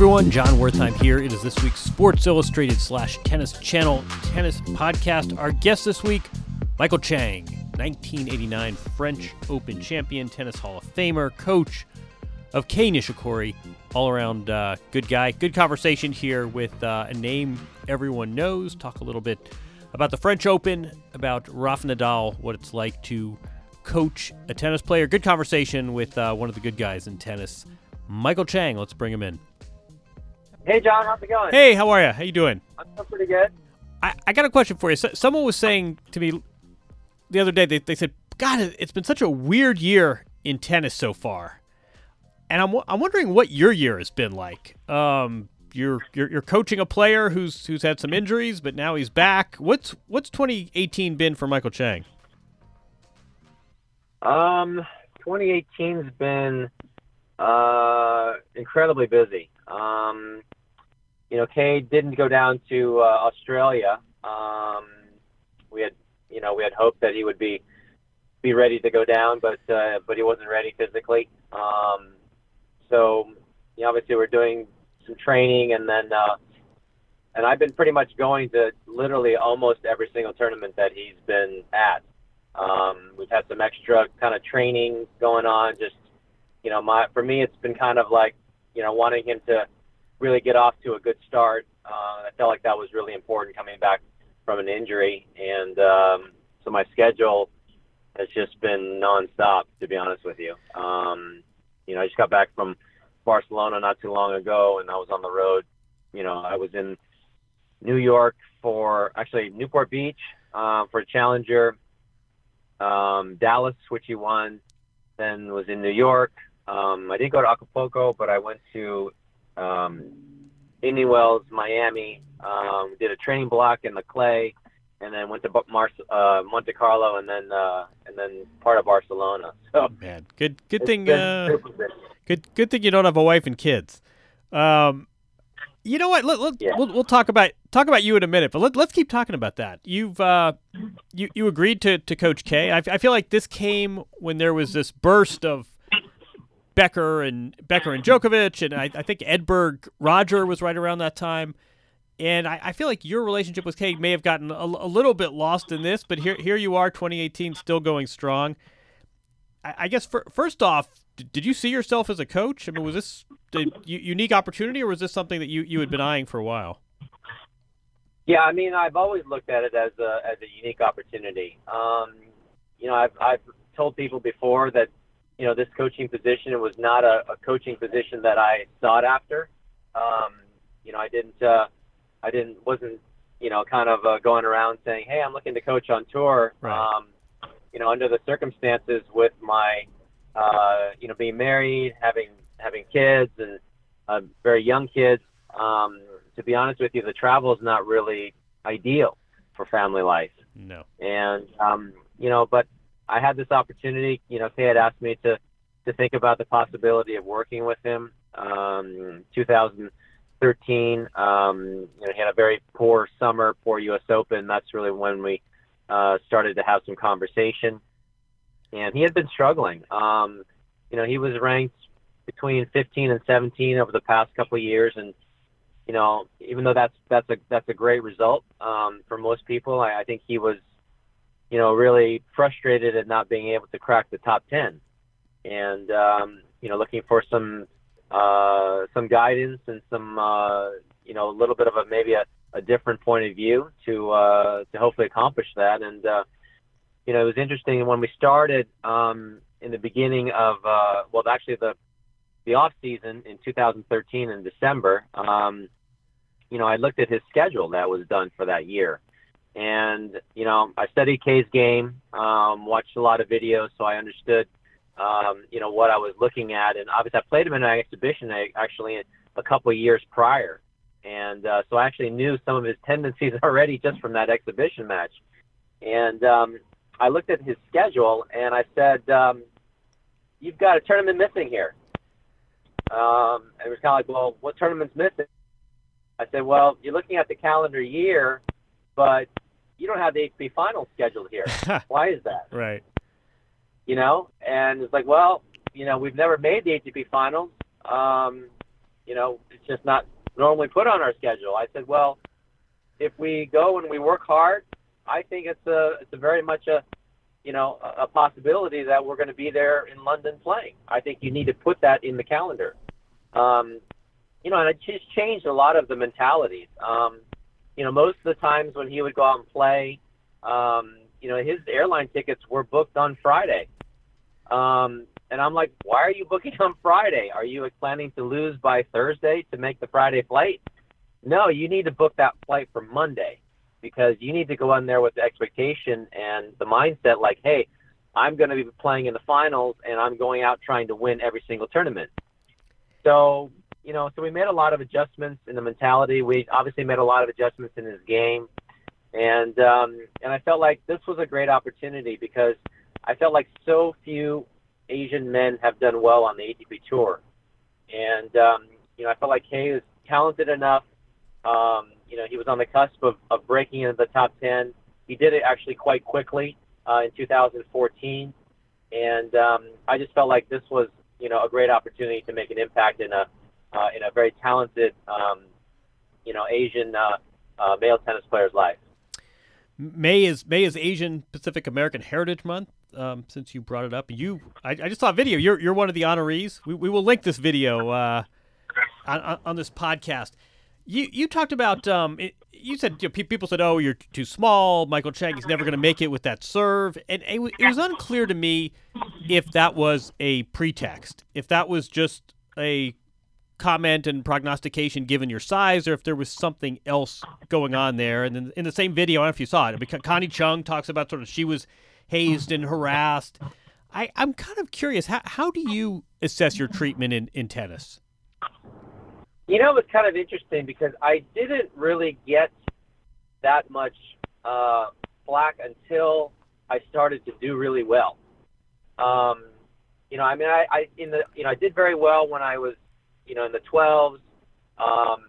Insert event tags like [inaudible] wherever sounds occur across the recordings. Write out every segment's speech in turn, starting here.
everyone, Jon Wertheim here. It is this week's Sports Illustrated slash Tennis Channel tennis podcast. Our guest this week, Michael Chang, 1989 French Open champion, tennis Hall of Famer, coach of Kei Nishikori, all around uh, good guy. Good conversation here with uh, a name everyone knows. Talk a little bit about the French Open, about Rafa Nadal, what it's like to coach a tennis player. Good conversation with uh, one of the good guys in tennis, Michael Chang. Let's bring him in. Hey, Jon, how's it going? Hey, how are you? How you doing? I'm doing pretty good. I, I got a question for you. So, someone was saying to me the other day, they, they said, God, it- it's been such a weird year in tennis so far. And I'm, I'm wondering what your year has been like. Um, you're, you're you're coaching a player who's who's had some injuries, but now he's back. What's what's 2018 been for Michael Chang? Um, 2018's been uh, incredibly busy. Um, you know, Kei didn't go down to uh, Australia. Um, we had, you know, we had hoped that he would be be ready to go down, but uh, but he wasn't ready physically. Um, so, you know, obviously we're doing some training, and then uh, and I've been pretty much going to literally almost every single tournament that he's been at. Um, we've had some extra kind of training going on. Just you know, my for me, it's been kind of like you know wanting him to really get off to a good start. Uh, I felt like that was really important coming back from an injury, and um, so my schedule has just been nonstop. To be honest with you, um, you know, I just got back from Barcelona not too long ago, and I was on the road. You know, I was in New York for actually Newport Beach uh, for Challenger, um, Dallas, which he won. Then was in New York. Um, I didn't go to Acapulco, but I went to um, Indian Wells, Miami. Um, did a training block in the clay, and then went to Mar- uh, Monte Carlo, and then uh, and then part of Barcelona. So Man, good good thing been uh. Good, good thing you don't have a wife and kids. Um, you know what? Let, let, Yeah. we'll, we'll talk about talk about you in a minute, but let, let's keep talking about that. You've uh, you you agreed to, to Coach Kei. I, I feel like this came when there was this burst of Becker and Becker and Djokovic, and I, I think Edberg Roger was right around that time. And I, I feel like your relationship with Kei may have gotten a, a little bit lost in this, but here here you are, 2018, still going strong. I, I guess fir- first off, d- did you see yourself as a coach? I mean, was this a unique opportunity, or was this something that you, you had been eyeing for a while? Yeah, I mean, I've always looked at it as a as a unique opportunity. Um, you know, I've I've told people before that you know this coaching position was not a, a coaching position that I sought after. Um, you know, I didn't uh, I didn't wasn't you know kind of uh, going around saying, hey, I'm looking to coach on tour. Right. Um, you know, under the circumstances with my uh, you know, being married, having having kids, and uh, very young kids. Um, to be honest with you, the travel is not really ideal for family life. No. And um, you know, but I had this opportunity. You know, Kei had asked me to to think about the possibility of working with him. Um, 2013, um, you know, he had a very poor summer, poor U.S. Open. That's really when we uh, started to have some conversation. And he had been struggling. Um, you know, he was ranked between 15 and 17 over the past couple of years, and you know, even though that's that's a that's a great result um, for most people, I, I think he was, you know, really frustrated at not being able to crack the top 10, and um, you know, looking for some uh, some guidance and some uh, you know a little bit of a maybe a, a different point of view to uh, to hopefully accomplish that. And uh, you know, it was interesting when we started um, in the beginning of uh, well, actually the the off season in 2013 in December. Um, you know, I looked at his schedule that was done for that year. And, you know, I studied Kei's game, um, watched a lot of videos, so I understood, um, you know, what I was looking at. And obviously, I played him in an exhibition actually a couple of years prior. And uh, so I actually knew some of his tendencies [laughs] already just from that exhibition match. And um, I looked at his schedule and I said, um, You've got a tournament missing here. Um, and it was kind of like, Well, what tournament's missing? I said, Well, you're looking at the calendar year, but you don't have the ATP final scheduled here. [laughs] Why is that? Right. You know, and it's like, well, you know, we've never made the ATP finals. Um, you know, it's just not normally put on our schedule. I said, well, if we go and we work hard, I think it's a it's a very much a you know a, a possibility that we're going to be there in London playing. I think you need to put that in the calendar. Um, you know, and it just changed a lot of the mentalities. Um, you know, most of the times when he would go out and play, um, you know, his airline tickets were booked on Friday. Um, and I'm like, why are you booking on Friday? Are you planning to lose by Thursday to make the Friday flight? No, you need to book that flight for Monday because you need to go in there with the expectation and the mindset like, hey, I'm going to be playing in the finals and I'm going out trying to win every single tournament. So, you know, so we made a lot of adjustments in the mentality. We obviously made a lot of adjustments in his game. And um, and I felt like this was a great opportunity because I felt like so few Asian men have done well on the ATP tour, and um, you know I felt like Kei is talented enough. Um, you know he was on the cusp of, of breaking into the top ten. He did it actually quite quickly uh, in 2014, and um, I just felt like this was you know a great opportunity to make an impact in a uh, in a very talented um, you know Asian uh, uh, male tennis player's life. May is May is Asian Pacific American Heritage Month. Um, since you brought it up, you I, I, just saw a video. You're you're one of the honorees. We, we will link this video uh, on, on this podcast. You you talked about um, it, you said you know, people said oh you're too small. Michael Chang is never going to make it with that serve, and it, it was unclear to me if that was a pretext, if that was just a comment and prognostication given your size or if there was something else going on there. And then in the same video, I don't know if you saw it, Connie Chung talks about sort of she was hazed and harassed. I, I'm kind of curious, how, how do you assess your treatment in, in tennis? You know, it was kind of interesting because I didn't really get that much uh, flack until I started to do really well. Um, you know, I mean, I, I in the you know I did very well when I was you know, in the 12s. Um,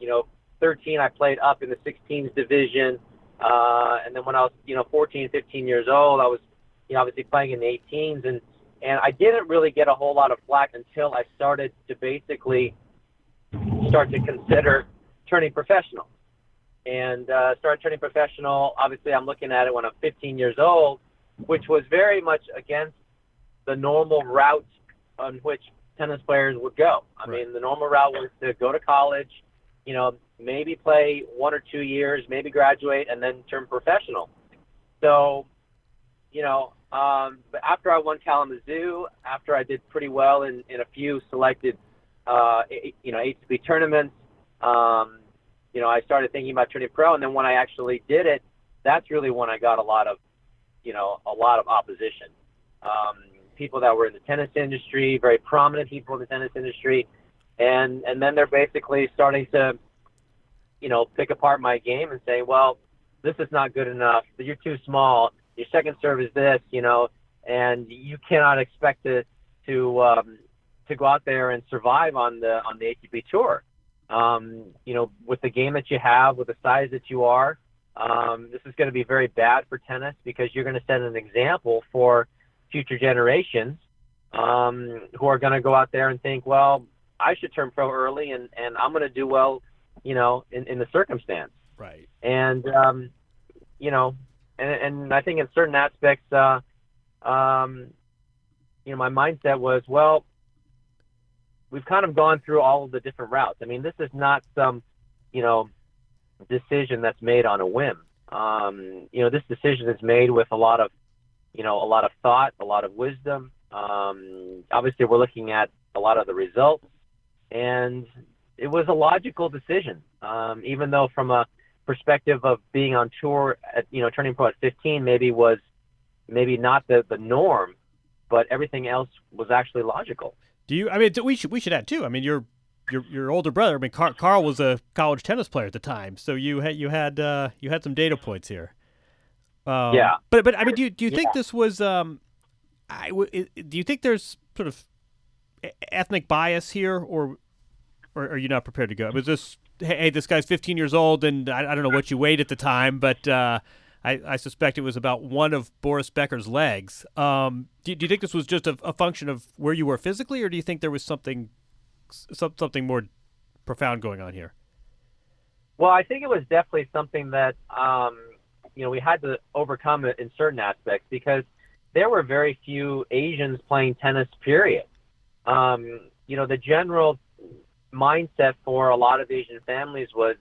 you know, 13, I played up in the 16s division. Uh, and then when I was, you know, 14, 15 years old, I was, you know, obviously playing in the 18s. And, and I didn't really get a whole lot of flack until I started to basically start to consider turning professional. And uh, started turning professional. Obviously, I'm looking at it when I'm 15 years old, which was very much against the normal route on which tennis players would go. I right. mean, the normal route was to go to college, you know, maybe play one or two years, maybe graduate, and then turn professional. So, you know, um, but after I won Kalamazoo, after I did pretty well in, in a few selected, uh, you know, ATP tournaments, um, you know, I started thinking about turning pro, and then when I actually did it, that's really when I got a lot of, you know, a lot of opposition. Um, people that were in the tennis industry, very prominent people in the tennis industry, and and then they're basically starting to, you know, pick apart my game and say, well, this is not good enough. You're too small. Your second serve is this, you know, and you cannot expect to to um, to go out there and survive on the on the ATP tour. Um, you know, with the game that you have, with the size that you are, um, this is going to be very bad for tennis because you're going to set an example for future generations um, who are going to go out there and think, well, I should turn pro early and, and I'm going to do well, you know, in, in the circumstance. Right. And, um, you know, and, and I think in certain aspects, uh, um, you know, my mindset was, well, we've kind of gone through all of the different routes. I mean, this is not some, you know, decision that's made on a whim. Um, you know, this decision is made with a lot of, you know, a lot of thought, a lot of wisdom. Um, obviously, we're looking at a lot of the results, and it was a logical decision. Um, even though, from a perspective of being on tour, at, you know, turning pro at 15, maybe was maybe not the the norm, but everything else was actually logical. Do you? I mean, we should we should add too. I mean, your your your older brother. I mean, Carl, Carl was a college tennis player at the time, so you had you had uh, you had some data points here. Um, yeah, but but I mean, do you do you yeah. think this was? Um, I w- do you think there's sort of ethnic bias here, or or are you not prepared to go? Was this hey, this guy's 15 years old, and I, I don't know what you weighed at the time, but uh, I, I suspect it was about one of Boris Becker's legs. Um, do, do you think this was just a, a function of where you were physically, or do you think there was something some, something more profound going on here? Well, I think it was definitely something that um, you know we had to overcome it in certain aspects because there were very few Asians playing tennis. Period. Um, you know, the general mindset for a lot of Asian families was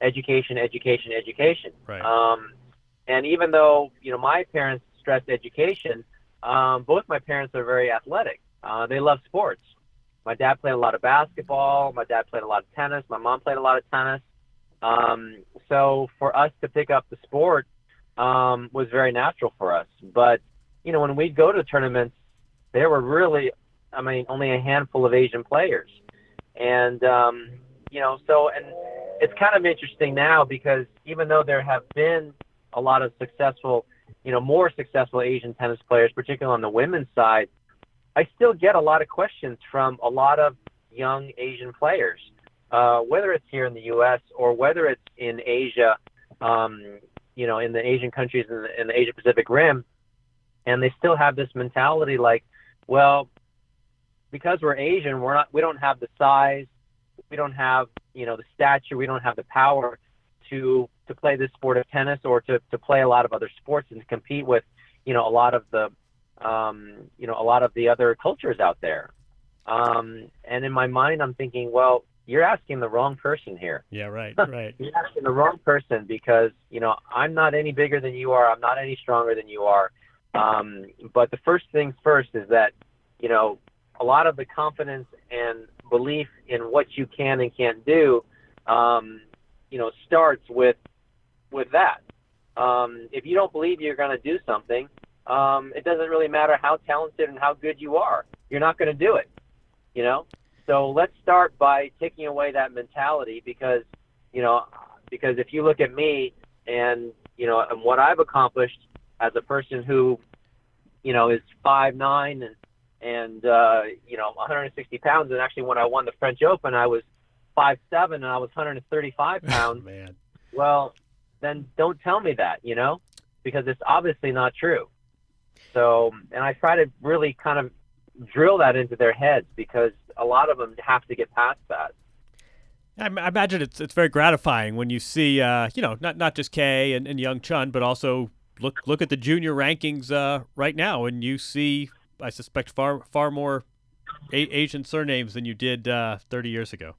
education, education, education. Right. Um, and even though you know my parents stressed education, um, both my parents are very athletic. Uh, they love sports. My dad played a lot of basketball. My dad played a lot of tennis. My mom played a lot of tennis. Um, so for us to pick up the sport um, was very natural for us. But you know, when we go to tournaments, there were really, I mean, only a handful of Asian players, and um, you know, so and it's kind of interesting now because even though there have been a lot of successful, you know, more successful Asian tennis players, particularly on the women's side, I still get a lot of questions from a lot of young Asian players, uh, whether it's here in the U.S. or whether it's in Asia, um, you know, in the Asian countries in the, in the Asia Pacific Rim, and they still have this mentality like, well, because we're Asian, we're not, we don't have the size, we don't have, you know, the stature, we don't have the power to to play this sport of tennis or to to play a lot of other sports and compete with, you know, a lot of the um, you know, a lot of the other cultures out there. Um, and in my mind, I'm thinking, well, you're asking the wrong person here. [laughs] Yeah, right, right. you're asking the wrong person because, you know, I'm not any bigger than you are. I'm not any stronger than you are. Um, but the first things first is that, you know, a lot of the confidence and belief in what you can and can't do, um, you know, starts with with that. Um, if you don't believe you're going to do something, um, it doesn't really matter how talented and how good you are. You're not going to do it, you know. So let's start by taking away that mentality because, you know, because if you look at me and you know and what I've accomplished as a person who, you know, is five nine and and uh, you know 160 pounds, and actually when I won the French Open, I was five seven and I was 135 [laughs] pounds. Well, then don't tell me that, you know, because it's obviously not true. So, and I try to really kind of drill that into their heads because a lot of them have to get past that. I, I imagine it's it's very gratifying when you see, uh, you know, not not just Kei and, and Hyeon Chung, but also look look at the junior rankings uh, right now, and you see, I suspect far far more a- Asian surnames than you did uh, 30 years ago.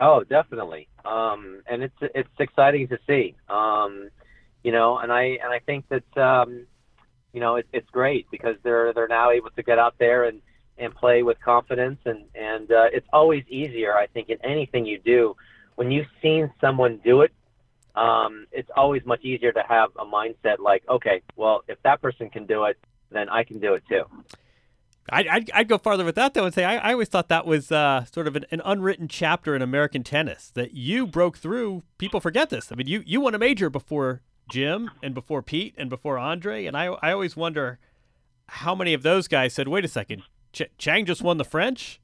Oh, definitely. Um, and it's it's exciting to see. Um, you know, and I and I think that um, you know it, it's great because they're they're now able to get out there and and play with confidence and and uh, it's always easier I think in anything you do when you've seen someone do it. Um, it's always much easier to have a mindset like, okay, well, if that person can do it, then I can do it too. I'd, I'd, I'd, go farther with that though and say I, I always thought that was uh, sort of an, an, unwritten chapter in American tennis that you broke through. People forget this. I mean, you you won a major before Jim and before Pete and before Andre, and I I always wonder how many of those guys said, "Wait a second, Ch- Chang just won the French.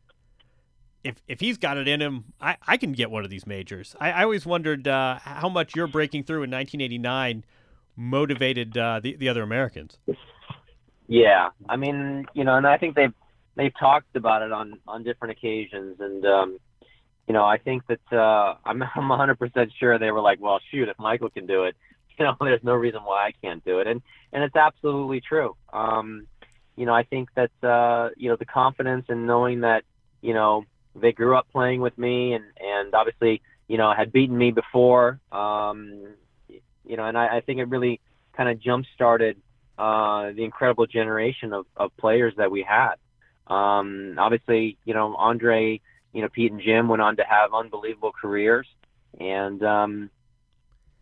If if he's got it in him, I, I can get one of these majors." I, I always wondered uh, how much your breaking through in 1989 motivated uh, the the other Americans. Yeah, I mean, you know, and I think they've they've talked about it on on different occasions, and um, you know, I think that uh, I'm [laughs] I'm 100% sure they were like, well, shoot, if Michael can do it, [laughs] you know, there's no reason why I can't do it, and and it's absolutely true. Um, you know, I think that uh, you know the confidence and knowing that you know they grew up playing with me, and and obviously you know had beaten me before. Um, you know, and I, I think it really kind of jump started uh, the incredible generation of, of players that we had. Um, obviously, you know, Andre, you know, Pete and Jim went on to have unbelievable careers, and um,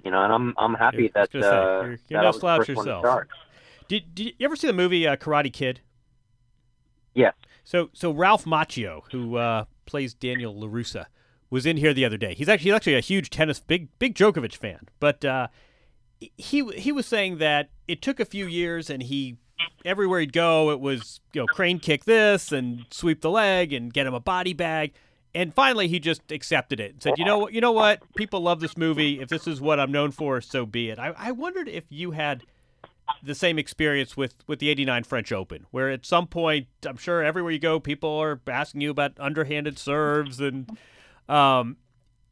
you know, and I'm I'm happy that say, uh, you're, you're that no I was the slouch first one to yourself. Did, did you ever see the movie uh, Karate Kid? Yes. So so Ralph Macchio, who uh, plays Daniel LaRusso, was in here the other day. He's actually he's actually a huge tennis big big Djokovic fan, but uh, he he was saying that it took a few years and he everywhere he'd go it was you know crane kick this and sweep the leg and get him a body bag and finally he just accepted it and said you know what you know what people love this movie if this is what i'm known for so be it i, I wondered if you had the same experience with with the 89 french open where at some point i'm sure everywhere you go people are asking you about underhanded serves and um,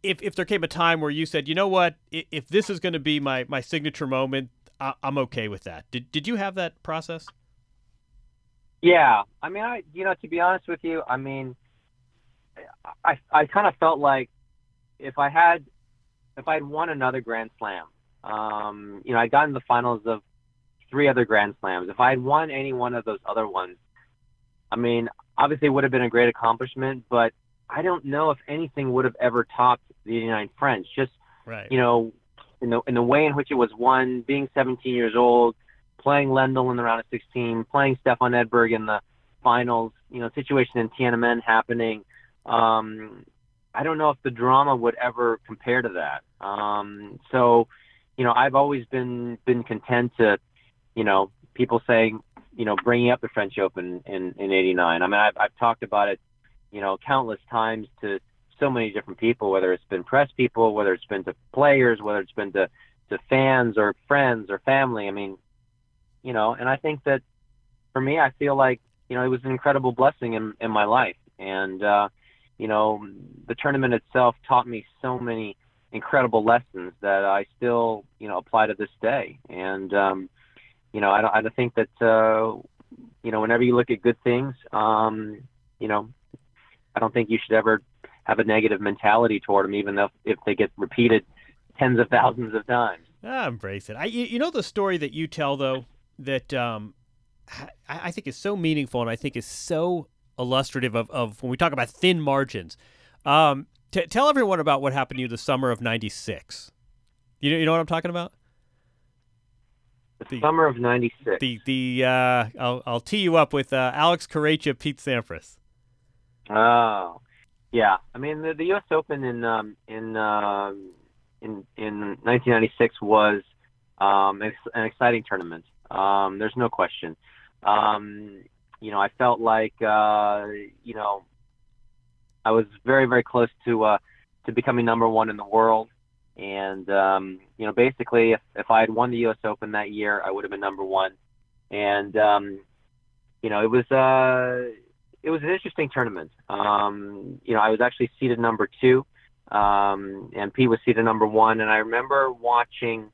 if if there came a time where you said, you know what, if, if this is going to be my my signature moment, I, am okay with that. Did did you have that process? Yeah, I mean, I you know, to be honest with you, I mean, I I kind of felt like if I had if I'd won another Grand Slam, um, you know, I'd gotten the finals of three other Grand Slams. If I had won any one of those other ones, I mean, obviously it would have been a great accomplishment, but I don't know if anything would have ever topped the 89 French. Just, right. you know, in the in the way in which it was won, being 17 years old, playing Lendl in the round of 16, playing Stefan Edberg in the finals, you know, situation in Tiananmen happening. Um, I don't know if the drama would ever compare to that. Um, so, you know, I've always been been content to, you know, people saying, you know, bringing up the French Open in in '89. I mean, I've I've talked about it, you know, countless times to so many different people, whether it's been press people, whether it's been to players, whether it's been to to fans or friends or family. I mean, you know, and I think that for me, I feel like you know it was an incredible blessing in in my life, and uh, you know, the tournament itself taught me so many incredible lessons that I still you know apply to this day, and um, you know, I don't I don't think that uh, you know whenever you look at good things, um, you know, I don't think you should ever have a negative mentality toward them, even though if they get repeated tens of thousands of times. Ah, embrace it. I, you know the story that you tell though that um, I, I think is so meaningful and I think is so illustrative of, of when we talk about thin margins. Um, t- tell everyone about what happened to you the summer of '96. You know, you know what I'm talking about? The, summer of '96. The the uh, I'll I'll tee you up with uh, Alex Corretja, Pete Sampras. Oh, yeah, I mean the, the U.S. Open in um, in uh, in in 1996 was um, an exciting tournament. Um, there's no question. Um, you know, I felt like uh, you know I was very very close to uh, to becoming number one in the world. And um, you know, basically, if, if I had won the U.S. Open that year, I would have been number one. And um, you know, it was uh, it was an interesting tournament. Um, you know, I was actually seeded number two, um, and Pete was seeded number one. And I remember watching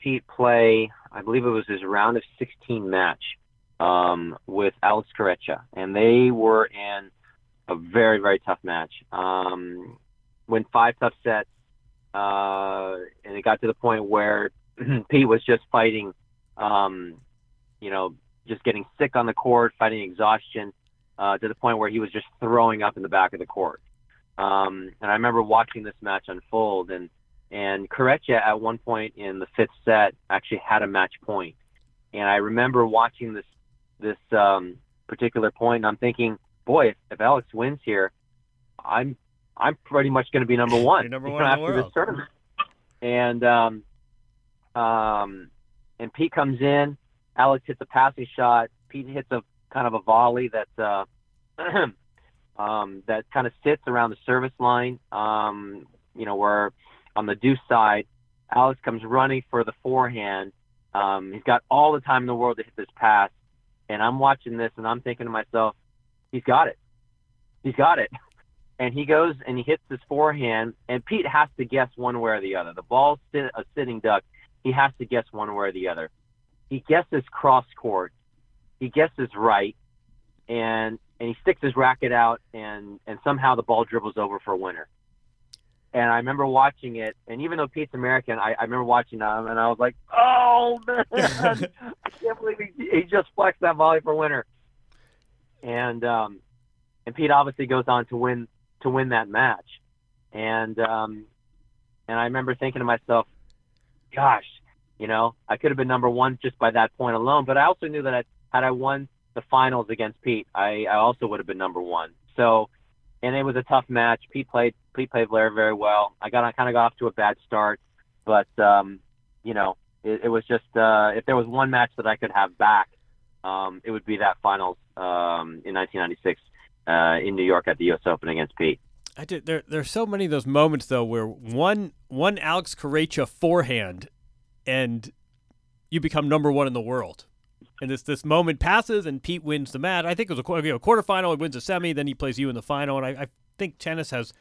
Pete play. I believe it was his round of 16 match um, with Alex Corretja, and they were in a very very tough match. Um, went five tough sets, uh, and it got to the point where [clears throat] Pete was just fighting. Um, you know, just getting sick on the court, fighting exhaustion, uh, to the point where he was just throwing up in the back of the court. Um, and I remember watching this match unfold, and and Corretja at one point in the fifth set actually had a match point, and I remember watching this this um, particular point, and I'm thinking, boy, if, if Alex wins here, I'm I'm pretty much going to be number [laughs] one. You're number you one know, in the after world. this tournament. And um, um, and Pete comes in. Alex hits a passing shot. Pete hits a kind of a volley that uh, [clears throat] um, that kind of sits around the service line. Um, you know, where on the deuce side, Alex comes running for the forehand. Um, he's got all the time in the world to hit this pass, and I'm watching this and I'm thinking to myself, he's got it. He's got it. And he goes and he hits his forehand, and Pete has to guess one way or the other. The ball's sit, a sitting duck. He has to guess one way or the other. He guesses cross court. He guesses right, and and he sticks his racket out, and and somehow the ball dribbles over for a winner. And I remember watching it, and even though Pete's American, I, I remember watching him, and I was like, "Oh man, [laughs] I can't believe he, he just flexed that volley for a winner." And um, and Pete obviously goes on to win to win that match, and um, and I remember thinking to myself, "Gosh, you know, I could have been number one just by that point alone." But I also knew that I, had I won the finals against Pete, I, I also would have been number one. So, and it was a tough match. Pete played Pete played very very well. I got I kind of got off to a bad start, but um, you know, it, it was just uh, if there was one match that I could have back, um, it would be that finals um, in 1996 uh, in New York at the U.S. Open against Pete. I did. There, there's so many of those moments though where one one Alex Corretja forehand, and you become number one in the world. And this this moment passes, and Pete wins the match. I think it was a you know, quarterfinal. He wins a semi, then he plays you in the final. And I, I think tennis has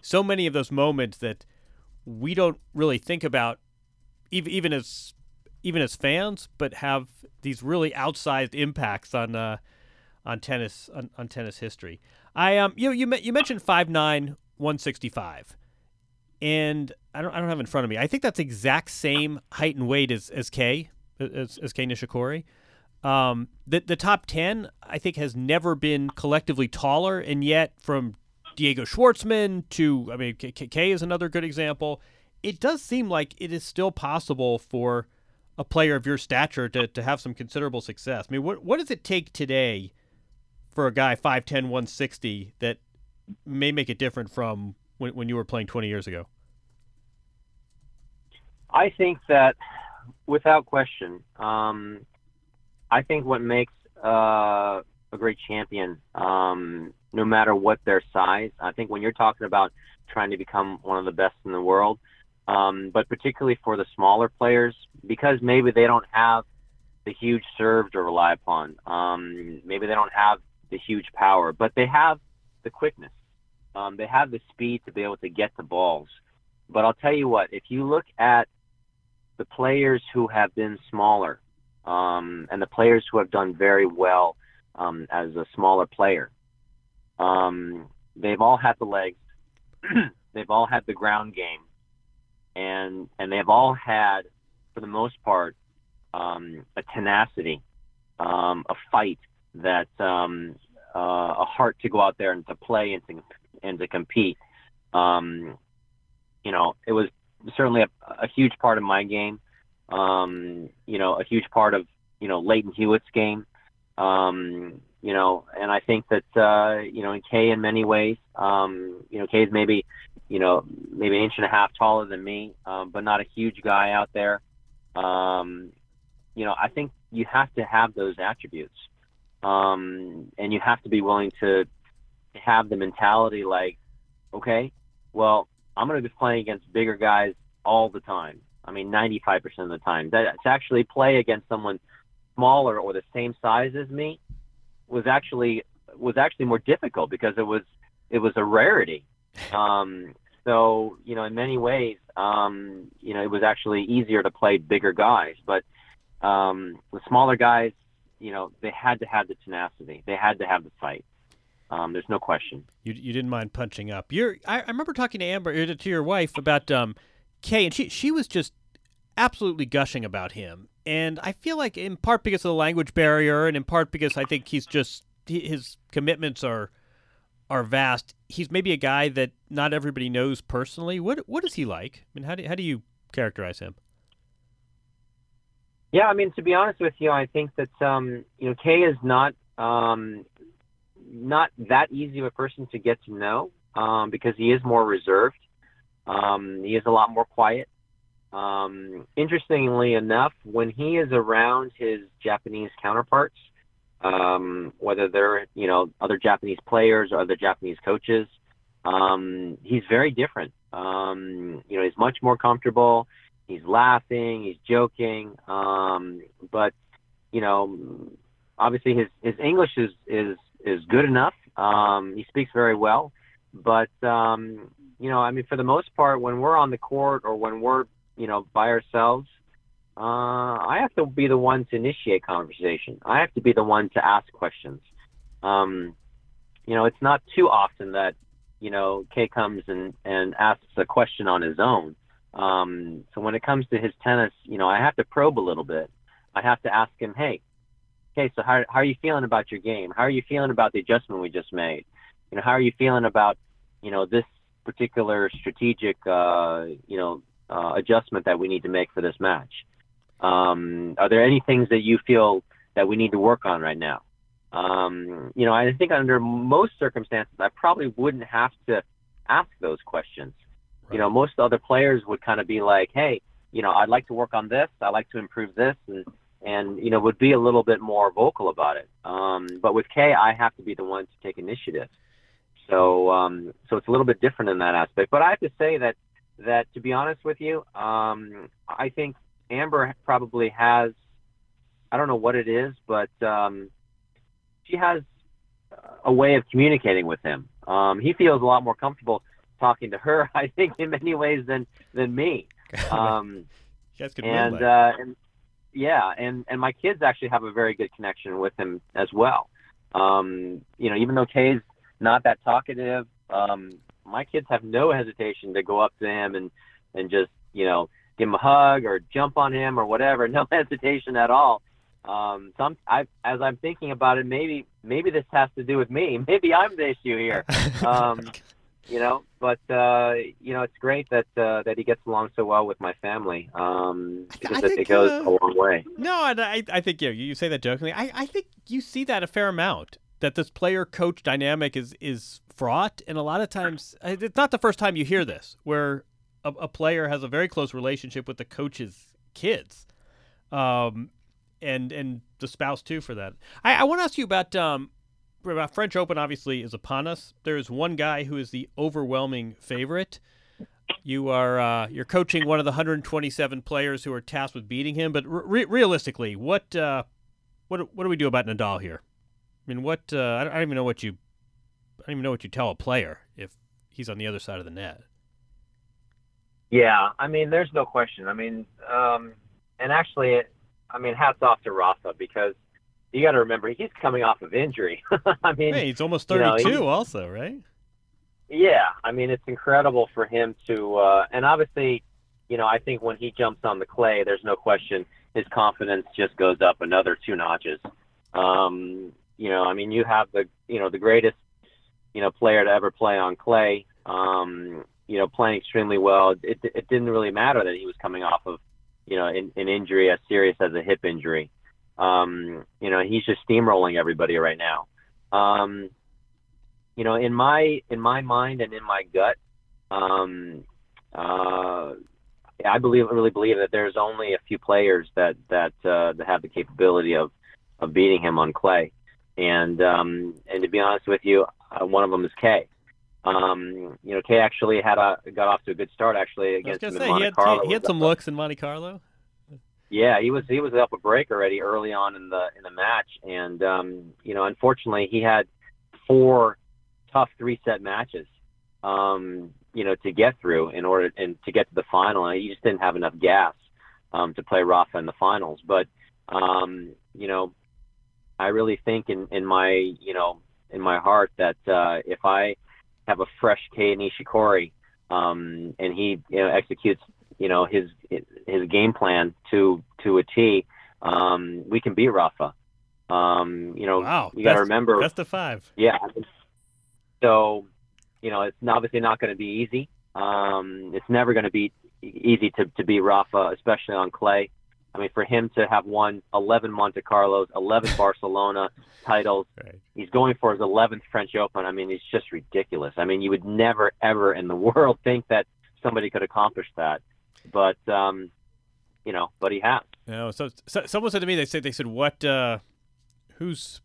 so many of those moments that we don't really think about, even even as even as fans, but have these really outsized impacts on uh, on tennis on, on tennis history. I um you you you mentioned five nine one sixty five, and I don't I don't have in front of me. I think that's exact same height and weight as as Kei as as Kei Nishikori. Um, the the top ten I think has never been collectively taller, and yet from Diego Schwartzman to I mean K- K- is another good example. It does seem like it is still possible for a player of your stature to, to have some considerable success. I mean, what what does it take today for a guy 5'10", 160 that may make it different from when, when you were playing 20 years ago? I think that, without question, um, I think what makes uh, a great champion, um, no matter what their size, I think when you're talking about trying to become one of the best in the world, um, but particularly for the smaller players, because maybe they don't have the huge serve to rely upon, um, maybe they don't have the huge power, but they have the quickness. Um, they have the speed to be able to get the balls. But I'll tell you what, if you look at the players who have been smaller um, and the players who have done very well um, as a smaller player, um, they've all had the legs, [clears throat] they've all had the ground game, and and they've all had, for the most part, um, a tenacity, um, a fight that um, uh, a heart to go out there and to play and to and to compete. Um, you know, it was certainly a, a huge part of my game. Um, you know, a huge part of you know Lleyton Hewitt's game. Um, you know, and I think that uh, you know, in Kei in many ways, um, you know, Kei's maybe you know maybe an inch and a half taller than me, um, but not a huge guy out there. Um, you know, I think you have to have those attributes um, and you have to be willing to have the mentality like, okay, well, I'm going to be playing against bigger guys all the time. I mean, 95% of the time. That to actually play against someone smaller or the same size as me was actually was actually more difficult because it was it was a rarity. [laughs] Um, so you know, in many ways, um, you know, it was actually easier to play bigger guys, but um, the smaller guys, you know, they had to have the tenacity. They had to have the fight. Um, there's no question. You, you didn't mind punching up. You're I, I remember talking to Amber or to your wife about um Kei, and she she was just absolutely gushing about him. And I feel like in part because of the language barrier, and in part because I think he's just his commitments are are vast. He's maybe a guy that not everybody knows personally. What what is he like? I mean, how do how do you characterize him? Yeah, I mean, to be honest with you, I think that um, you know Kei is not um, not that easy of a person to get to know um, because he is more reserved. Um, he is a lot more quiet. Um, interestingly enough, when he is around his Japanese counterparts, um, whether they're you know other Japanese players or other Japanese coaches, um, he's very different. Um, you know, he's much more comfortable. He's laughing, he's joking, um, but you know, obviously his his English is is is good enough. Um, he speaks very well, but um, you know, I mean, for the most part, when we're on the court or when we're you know by ourselves, uh, I have to be the one to initiate conversation. I have to be the one to ask questions. Um, you know, it's not too often that you know Kei comes and and asks a question on his own. Um, so when it comes to his tennis, you know, I have to probe a little bit. I have to ask him, hey, okay, so how, how are you feeling about your game? How are you feeling about the adjustment we just made? You know, how are you feeling about, you know, this particular strategic, uh, you know, uh, adjustment that we need to make for this match? Um, are there any things that you feel that we need to work on right now? Um, you know, I think under most circumstances, I probably wouldn't have to ask those questions. You know, most other players would kind of be like, "Hey, you know, I'd like to work on this. I'd like to improve this," and and you know, would be a little bit more vocal about it. Um, but with Kei, I have to be the one to take initiative. So um, so it's a little bit different in that aspect. But I have to say that that to be honest with you, um, I think Amber probably has. I don't know what it is, but um, she has a way of communicating with him. Um, he feels a lot more comfortable talking to her, [laughs] I think, in many ways than than me. [laughs] Um, you guys could and, uh, and yeah, and and my kids actually have a very good connection with him as well. Um, you know, even though Kei's not that talkative, um, my kids have no hesitation to go up to him and and just you know give him a hug or jump on him or whatever. [laughs] No hesitation at all. Um, some I as I'm thinking about it, maybe maybe this has to do with me. Maybe I'm the issue here. Um, you know, but uh, you know, it's great that uh, that he gets along so well with my family. Um, because it, think, it goes uh, a long way. No, and I, I think yeah, you say that jokingly. I, I think you see that a fair amount. That this player coach dynamic is is fraught, and a lot of times it's not the first time you hear this, where a, a player has a very close relationship with the coach's kids, um, and and the spouse too for that. I, I want to ask you about um, about French Open. Obviously, is upon us. There is one guy who is the overwhelming favorite. You are uh, you're coaching one of the 127 players who are tasked with beating him. But re- realistically, what uh, what what do we do about Nadal here? I mean, what uh, I, don't, I don't even know what you I don't even know what you tell a player if he's on the other side of the net. Yeah, I mean, there's no question. I mean, um, and actually, I mean, hats off to Rafa because you got to remember he's coming off of injury. [laughs] I mean, Hey, he's almost you know, 32, he- also, right? Yeah, I mean it's incredible for him to, uh, and obviously, you know, I think when he jumps on the clay, there's no question his confidence just goes up another two notches. Um, you know, I mean, you have the, you know, the greatest, you know, player to ever play on clay. Um, you know, playing extremely well. It, it didn't really matter that he was coming off of, you know, an, an injury as serious as a hip injury. Um, you know, he's just steamrolling everybody right now. Um, you know, in my in my mind and in my gut, um, uh, I believe really believe that there's only a few players that that uh, that have the capability of of beating him on clay, and um, and to be honest with you, uh, one of them is Kei. Um, you know, Kei actually had a got off to a good start actually I was against say Monte he had Carlo. he, he had some looks in Monte Carlo. Yeah, he was he was up a break already early on in the in the match, and um, you know, unfortunately, he had four tough three set matches, um, you know, to get through in order and to get to the final. And he just didn't have enough gas um, to play Rafa in the finals. But um, you know, I really think in in my you know in my heart that uh, if I have a fresh Kei Nishikori um, and he you know executes you know his his game plan to to a T, um, we can beat Rafa. Um, you know, Wow, you got to remember. best of five. Yeah. So, you know, it's obviously not going to be easy. Um, it's never going to be easy to to beat Rafa, especially on clay. I mean, for him to have won 11 Monte Carlos, 11 [laughs] Barcelona titles, Right. he's going for his 11th French Open. I mean, it's just ridiculous. I mean, you would never, ever in the [laughs] world think that somebody could accomplish that. But, um, you know, but he has. No, so, so someone said to me, they said they said what, uh, who's,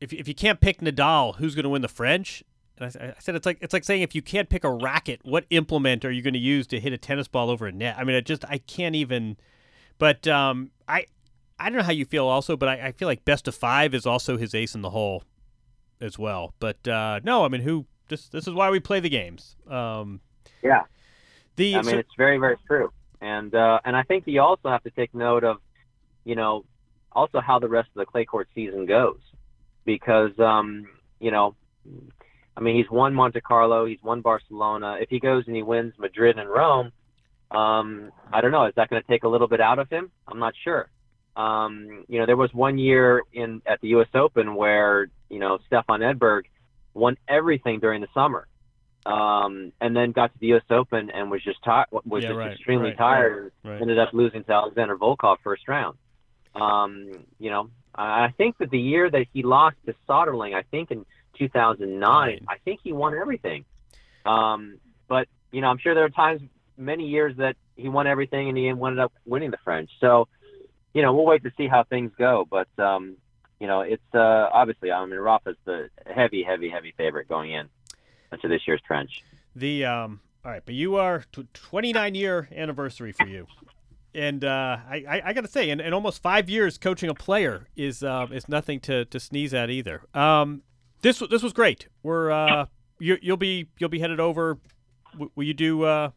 if if you can't pick Nadal, who's going to win the French? And I, I said it's like it's like saying if you can't pick a racket, what implement are you going to use to hit a tennis ball over a net? I mean, I just I can't even. But um, I I don't know how you feel also, but I, I feel like best of five is also his ace in the hole, as well. But uh, no, I mean, who this this is why we play the games. Um, Yeah. The I mean, so- it's very, very true. And uh, and I think you also have to take note of, you know, also how the rest of the clay court season goes, because um, you know, I mean, he's won Monte Carlo, he's won Barcelona. If he goes and he wins Madrid and Rome, um, I don't know. Is that going to take a little bit out of him? I'm not sure. Um, you know, there was one year in at the U.S. Open where you know Stefan Edberg won everything during the summer um, and then got to the U.S. Open and was just tired, was Yeah, just right, extremely right, tired. right. Ended up losing to Alexander Volkov first round. Um, you know, I think that the year that he lost to Soderling, I think in 2009, Right. I think he won everything. Um, but you know, I'm sure there are times, many years that he won everything and he ended up winning the French. So, you know, we'll wait to see how things go. But um, you know, it's uh, obviously, I mean, Rafa's the heavy, heavy, heavy favorite going in to this year's French. The um, all right, but you are tw 29 year anniversary for you, and uh, I, I, I got to say, in, in almost five years coaching a player is uh, is nothing to, to sneeze at either. Um, this this was great. We're uh, you, you'll be you'll be headed over. Will you do uh,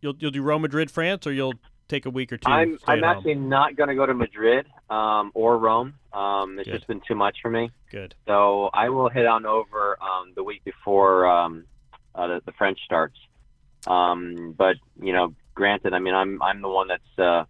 you'll you'll do Rome, Madrid, France, or you'll take a week or 2 I'm I'm at home? actually not going to go to Madrid um, or Rome. Um, it's Good. just been too much for me. good. So I will head on over um, the week before um, uh, the, the French starts. Um, but you know, granted, I mean, I'm I'm the one that's uh,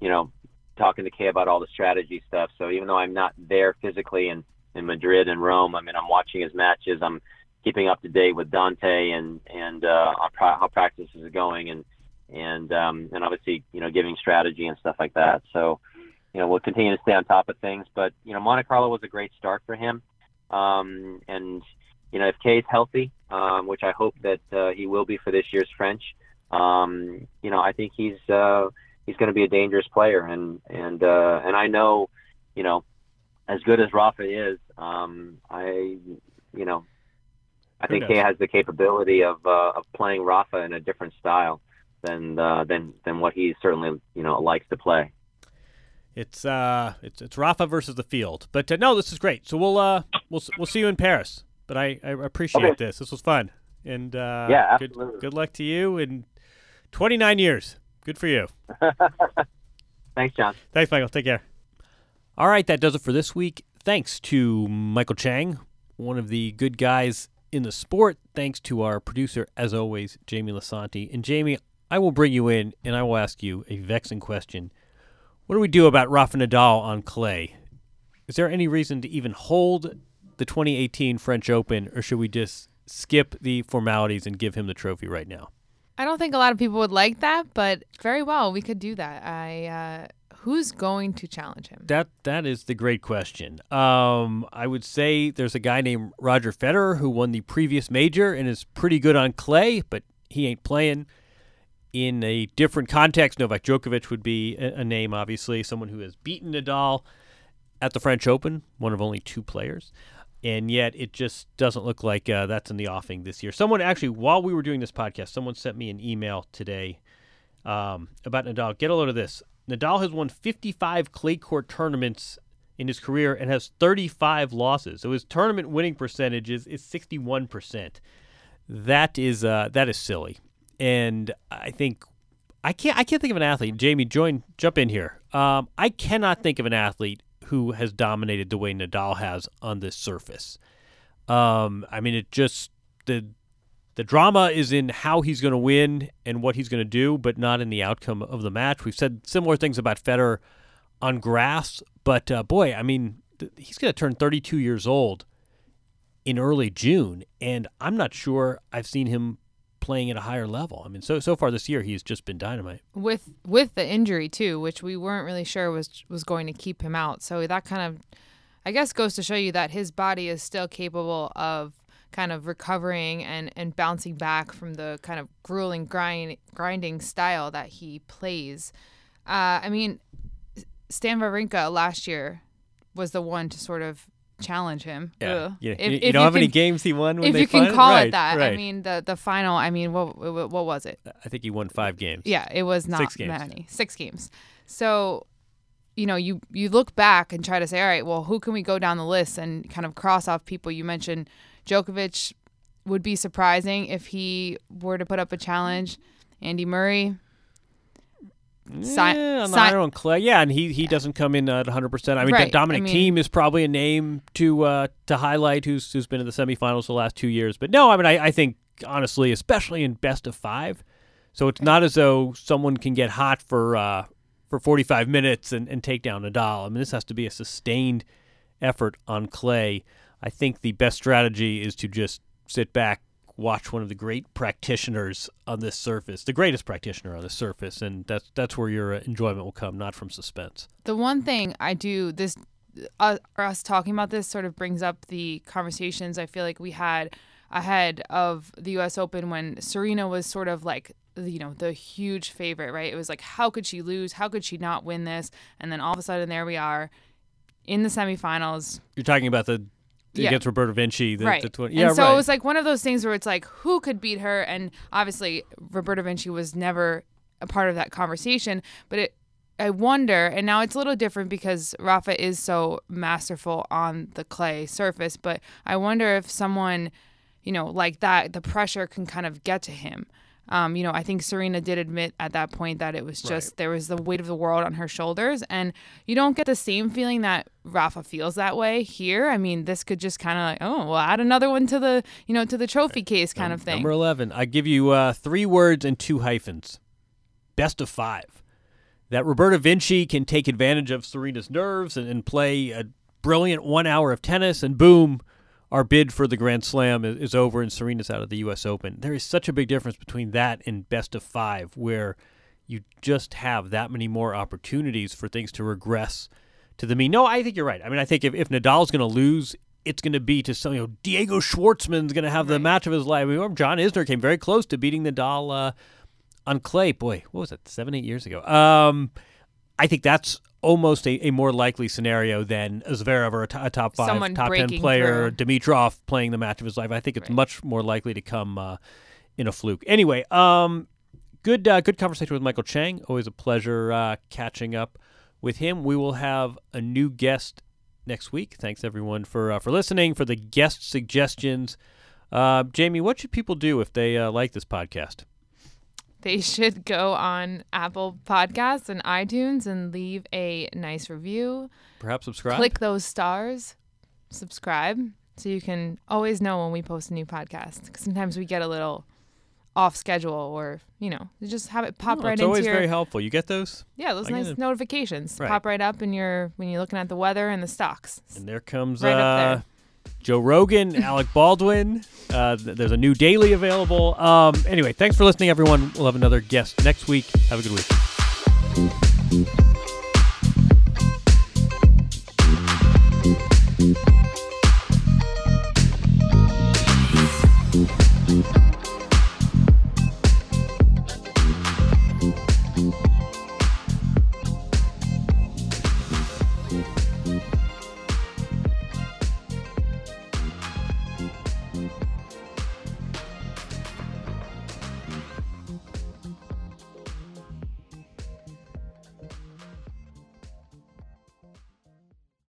you know talking to Kei about all the strategy stuff. So even though I'm not there physically in in Madrid and Rome, I mean, I'm watching his matches. I'm keeping up to date with Dante and and uh, how practice is going and and um, and obviously you know giving strategy and stuff like that. So you know we'll continue to stay on top of things. But you know Monte Carlo was a great start for him, um, and you know if Kei's healthy, um, which I hope that uh, he will be for this year's French, um, you know I think he's uh, he's going to be a dangerous player, and and uh, and I know you know as good as Rafa is, um, I you know. I Who think Kei has the capability of uh, of playing Rafa in a different style than uh, than than what he certainly you know likes to play. It's uh, it's it's Rafa versus the field. But uh, no, this is great. So we'll uh, we'll we'll see you in Paris. But I, I appreciate Okay. this. This was fun. And uh, Yeah, good, good luck to you. in 29 years. Good for you. [laughs] Thanks, Jon. Thanks, Michael. Take care. All right, that does it for this week. Thanks to Michael Chang, one of the good guys in the sport. Thanks to our producer, as always, Jamie Lisanti. And Jamie, I will bring you in and I will ask you a vexing question. What do we do about Rafa Nadal on clay? Is there any reason to even hold the 2018 French Open, or should we just skip the formalities and give him the trophy right now? I don't think a lot of people would like that, but very well, we could do that. I uh, who's going to challenge him? That that is the great question. Um, I would say there's a guy named Roger Federer who won the previous major and is pretty good on clay, but he ain't playing. In a different context, Novak Djokovic would be a, name, obviously, someone who has beaten Nadal at the French Open, one of only two players. And yet, it just doesn't look like uh, that's in the offing this year. Someone actually, while we were doing this podcast, someone sent me an email today um, about Nadal. Get a load of this. Nadal has won 55 clay court tournaments in his career and has 35 losses. So his tournament winning percentage is, is 61%. That is uh, that is silly. And I think I can't I can't think of an athlete. Jamie, join jump in here. Um, I cannot think of an athlete who has dominated the way Nadal has on this surface. Um, I mean, it just the the drama is in how he's going to win and what he's going to do, but not in the outcome of the match. We've said similar things about Federer on grass, but uh, boy, I mean, th- he's going to turn 32 years old in early June, and I'm not sure I've seen him playing at a higher level. I mean, so so far this year he's just been dynamite. with with the injury too, which we weren't really sure was was going to keep him out. So that kind of, I guess, goes to show you that his body is still capable of kind of recovering and and bouncing back from the kind of grueling grind grinding style that he plays. Uh, I mean, Stan Wawrinka last year was the one to sort of challenge him. Ugh. You, If- you, if know how many can- games he won when if you can call right, it that. Right. I mean, the the final. I mean, what what, what was it? I think he won five games. Yeah, it was not Six games. many. Six games. So, you know, you you look back and try to say, all right, well, who can we go down the list and kind of cross off people? You mentioned Djokovic would be surprising if he were to put up a challenge. Andy Murray. Si- yeah, on the si- iron clay. Yeah, and he he doesn't come in at 100. percent I mean, Right, Dominic I mean- Thiem is probably a name to uh, to highlight who's who's been in the semifinals the last two years. But no, I mean, I, I think honestly, especially in best of five, so it's not as though someone can get hot for uh, for 45 minutes and, and take down Nadal. I mean, this has to be a sustained effort on clay. I think the best strategy is to just sit back, watch one of the great practitioners on this surface, the greatest practitioner on this surface, and that's that's where your uh, enjoyment will come, not from suspense. The one thing I do this, uh, us talking about this sort of brings up the conversations I feel like we had ahead of the U.S. Open when Serena was sort of like you know the huge favorite, right? It was like how could she lose? How could she not win this? And then all of a sudden there we are in the semifinals. You're talking about the Yeah. against Roberta Vinci, the, right. the tw- yeah, and so right. it was like one of those things where it's like, who could beat her? And obviously, Roberta Vinci was never a part of that conversation. But it, I wonder, and now it's a little different because Rafa is so masterful on the clay surface. But I wonder if someone, you know, like that, the pressure can kind of get to him. Um, you know, I think Serena did admit at that point that it was just there was the weight of the world on her shoulders, and you don't get the same feeling that Rafa feels that way here. I mean, this could just kind of like, oh, well, add another one to the you know to the trophy case kind of thing. Number 11. I give you uh, three words and two hyphens. Best of five. That Roberta Vinci can take advantage of Serena's nerves and, and play a brilliant one hour of tennis, and boom, our bid for the Grand Slam is, is over and Serena's out of the U.S. Open. There is such a big difference between that and best of five, where you just have that many more opportunities for things to regress to the mean. No, I think you're right. I mean, I think if, if Nadal's going to lose, it's going to be to some, you know, Diego Schwartzman's going to have the match of his life. I mean, John Isner came very close to beating Nadal uh, on clay. Boy, what was that, seven, eight years ago? Um, I think that's almost a, a more likely scenario than a Zverev or a, t- a top five, Someone top ten player, through. Dimitrov playing the match of his life. I think it's Right. much more likely to come uh, in a fluke. Anyway, um, good uh, good conversation with Michael Chang. Always a pleasure uh, catching up with him. We will have a new guest next week. Thanks everyone for uh, for listening for the guest suggestions. Uh, Jamie, what should people do if they uh, like this podcast? They should go on Apple Podcasts and iTunes and leave a nice review. Perhaps subscribe. Click those stars, subscribe, so you can always know when we post a new podcast. Because sometimes we get a little off schedule, or you know, you just have it pop Oh, right it's into It's always your very helpful. You get those, yeah those I nice notifications Right. pop right up in your when you're looking at the weather and the stocks. and there comes Right up uh, there. Joe Rogan, [laughs] Alec Baldwin. Uh, there's a new daily available. Um, anyway, thanks for listening, everyone. We'll have another guest next week. Have a good week.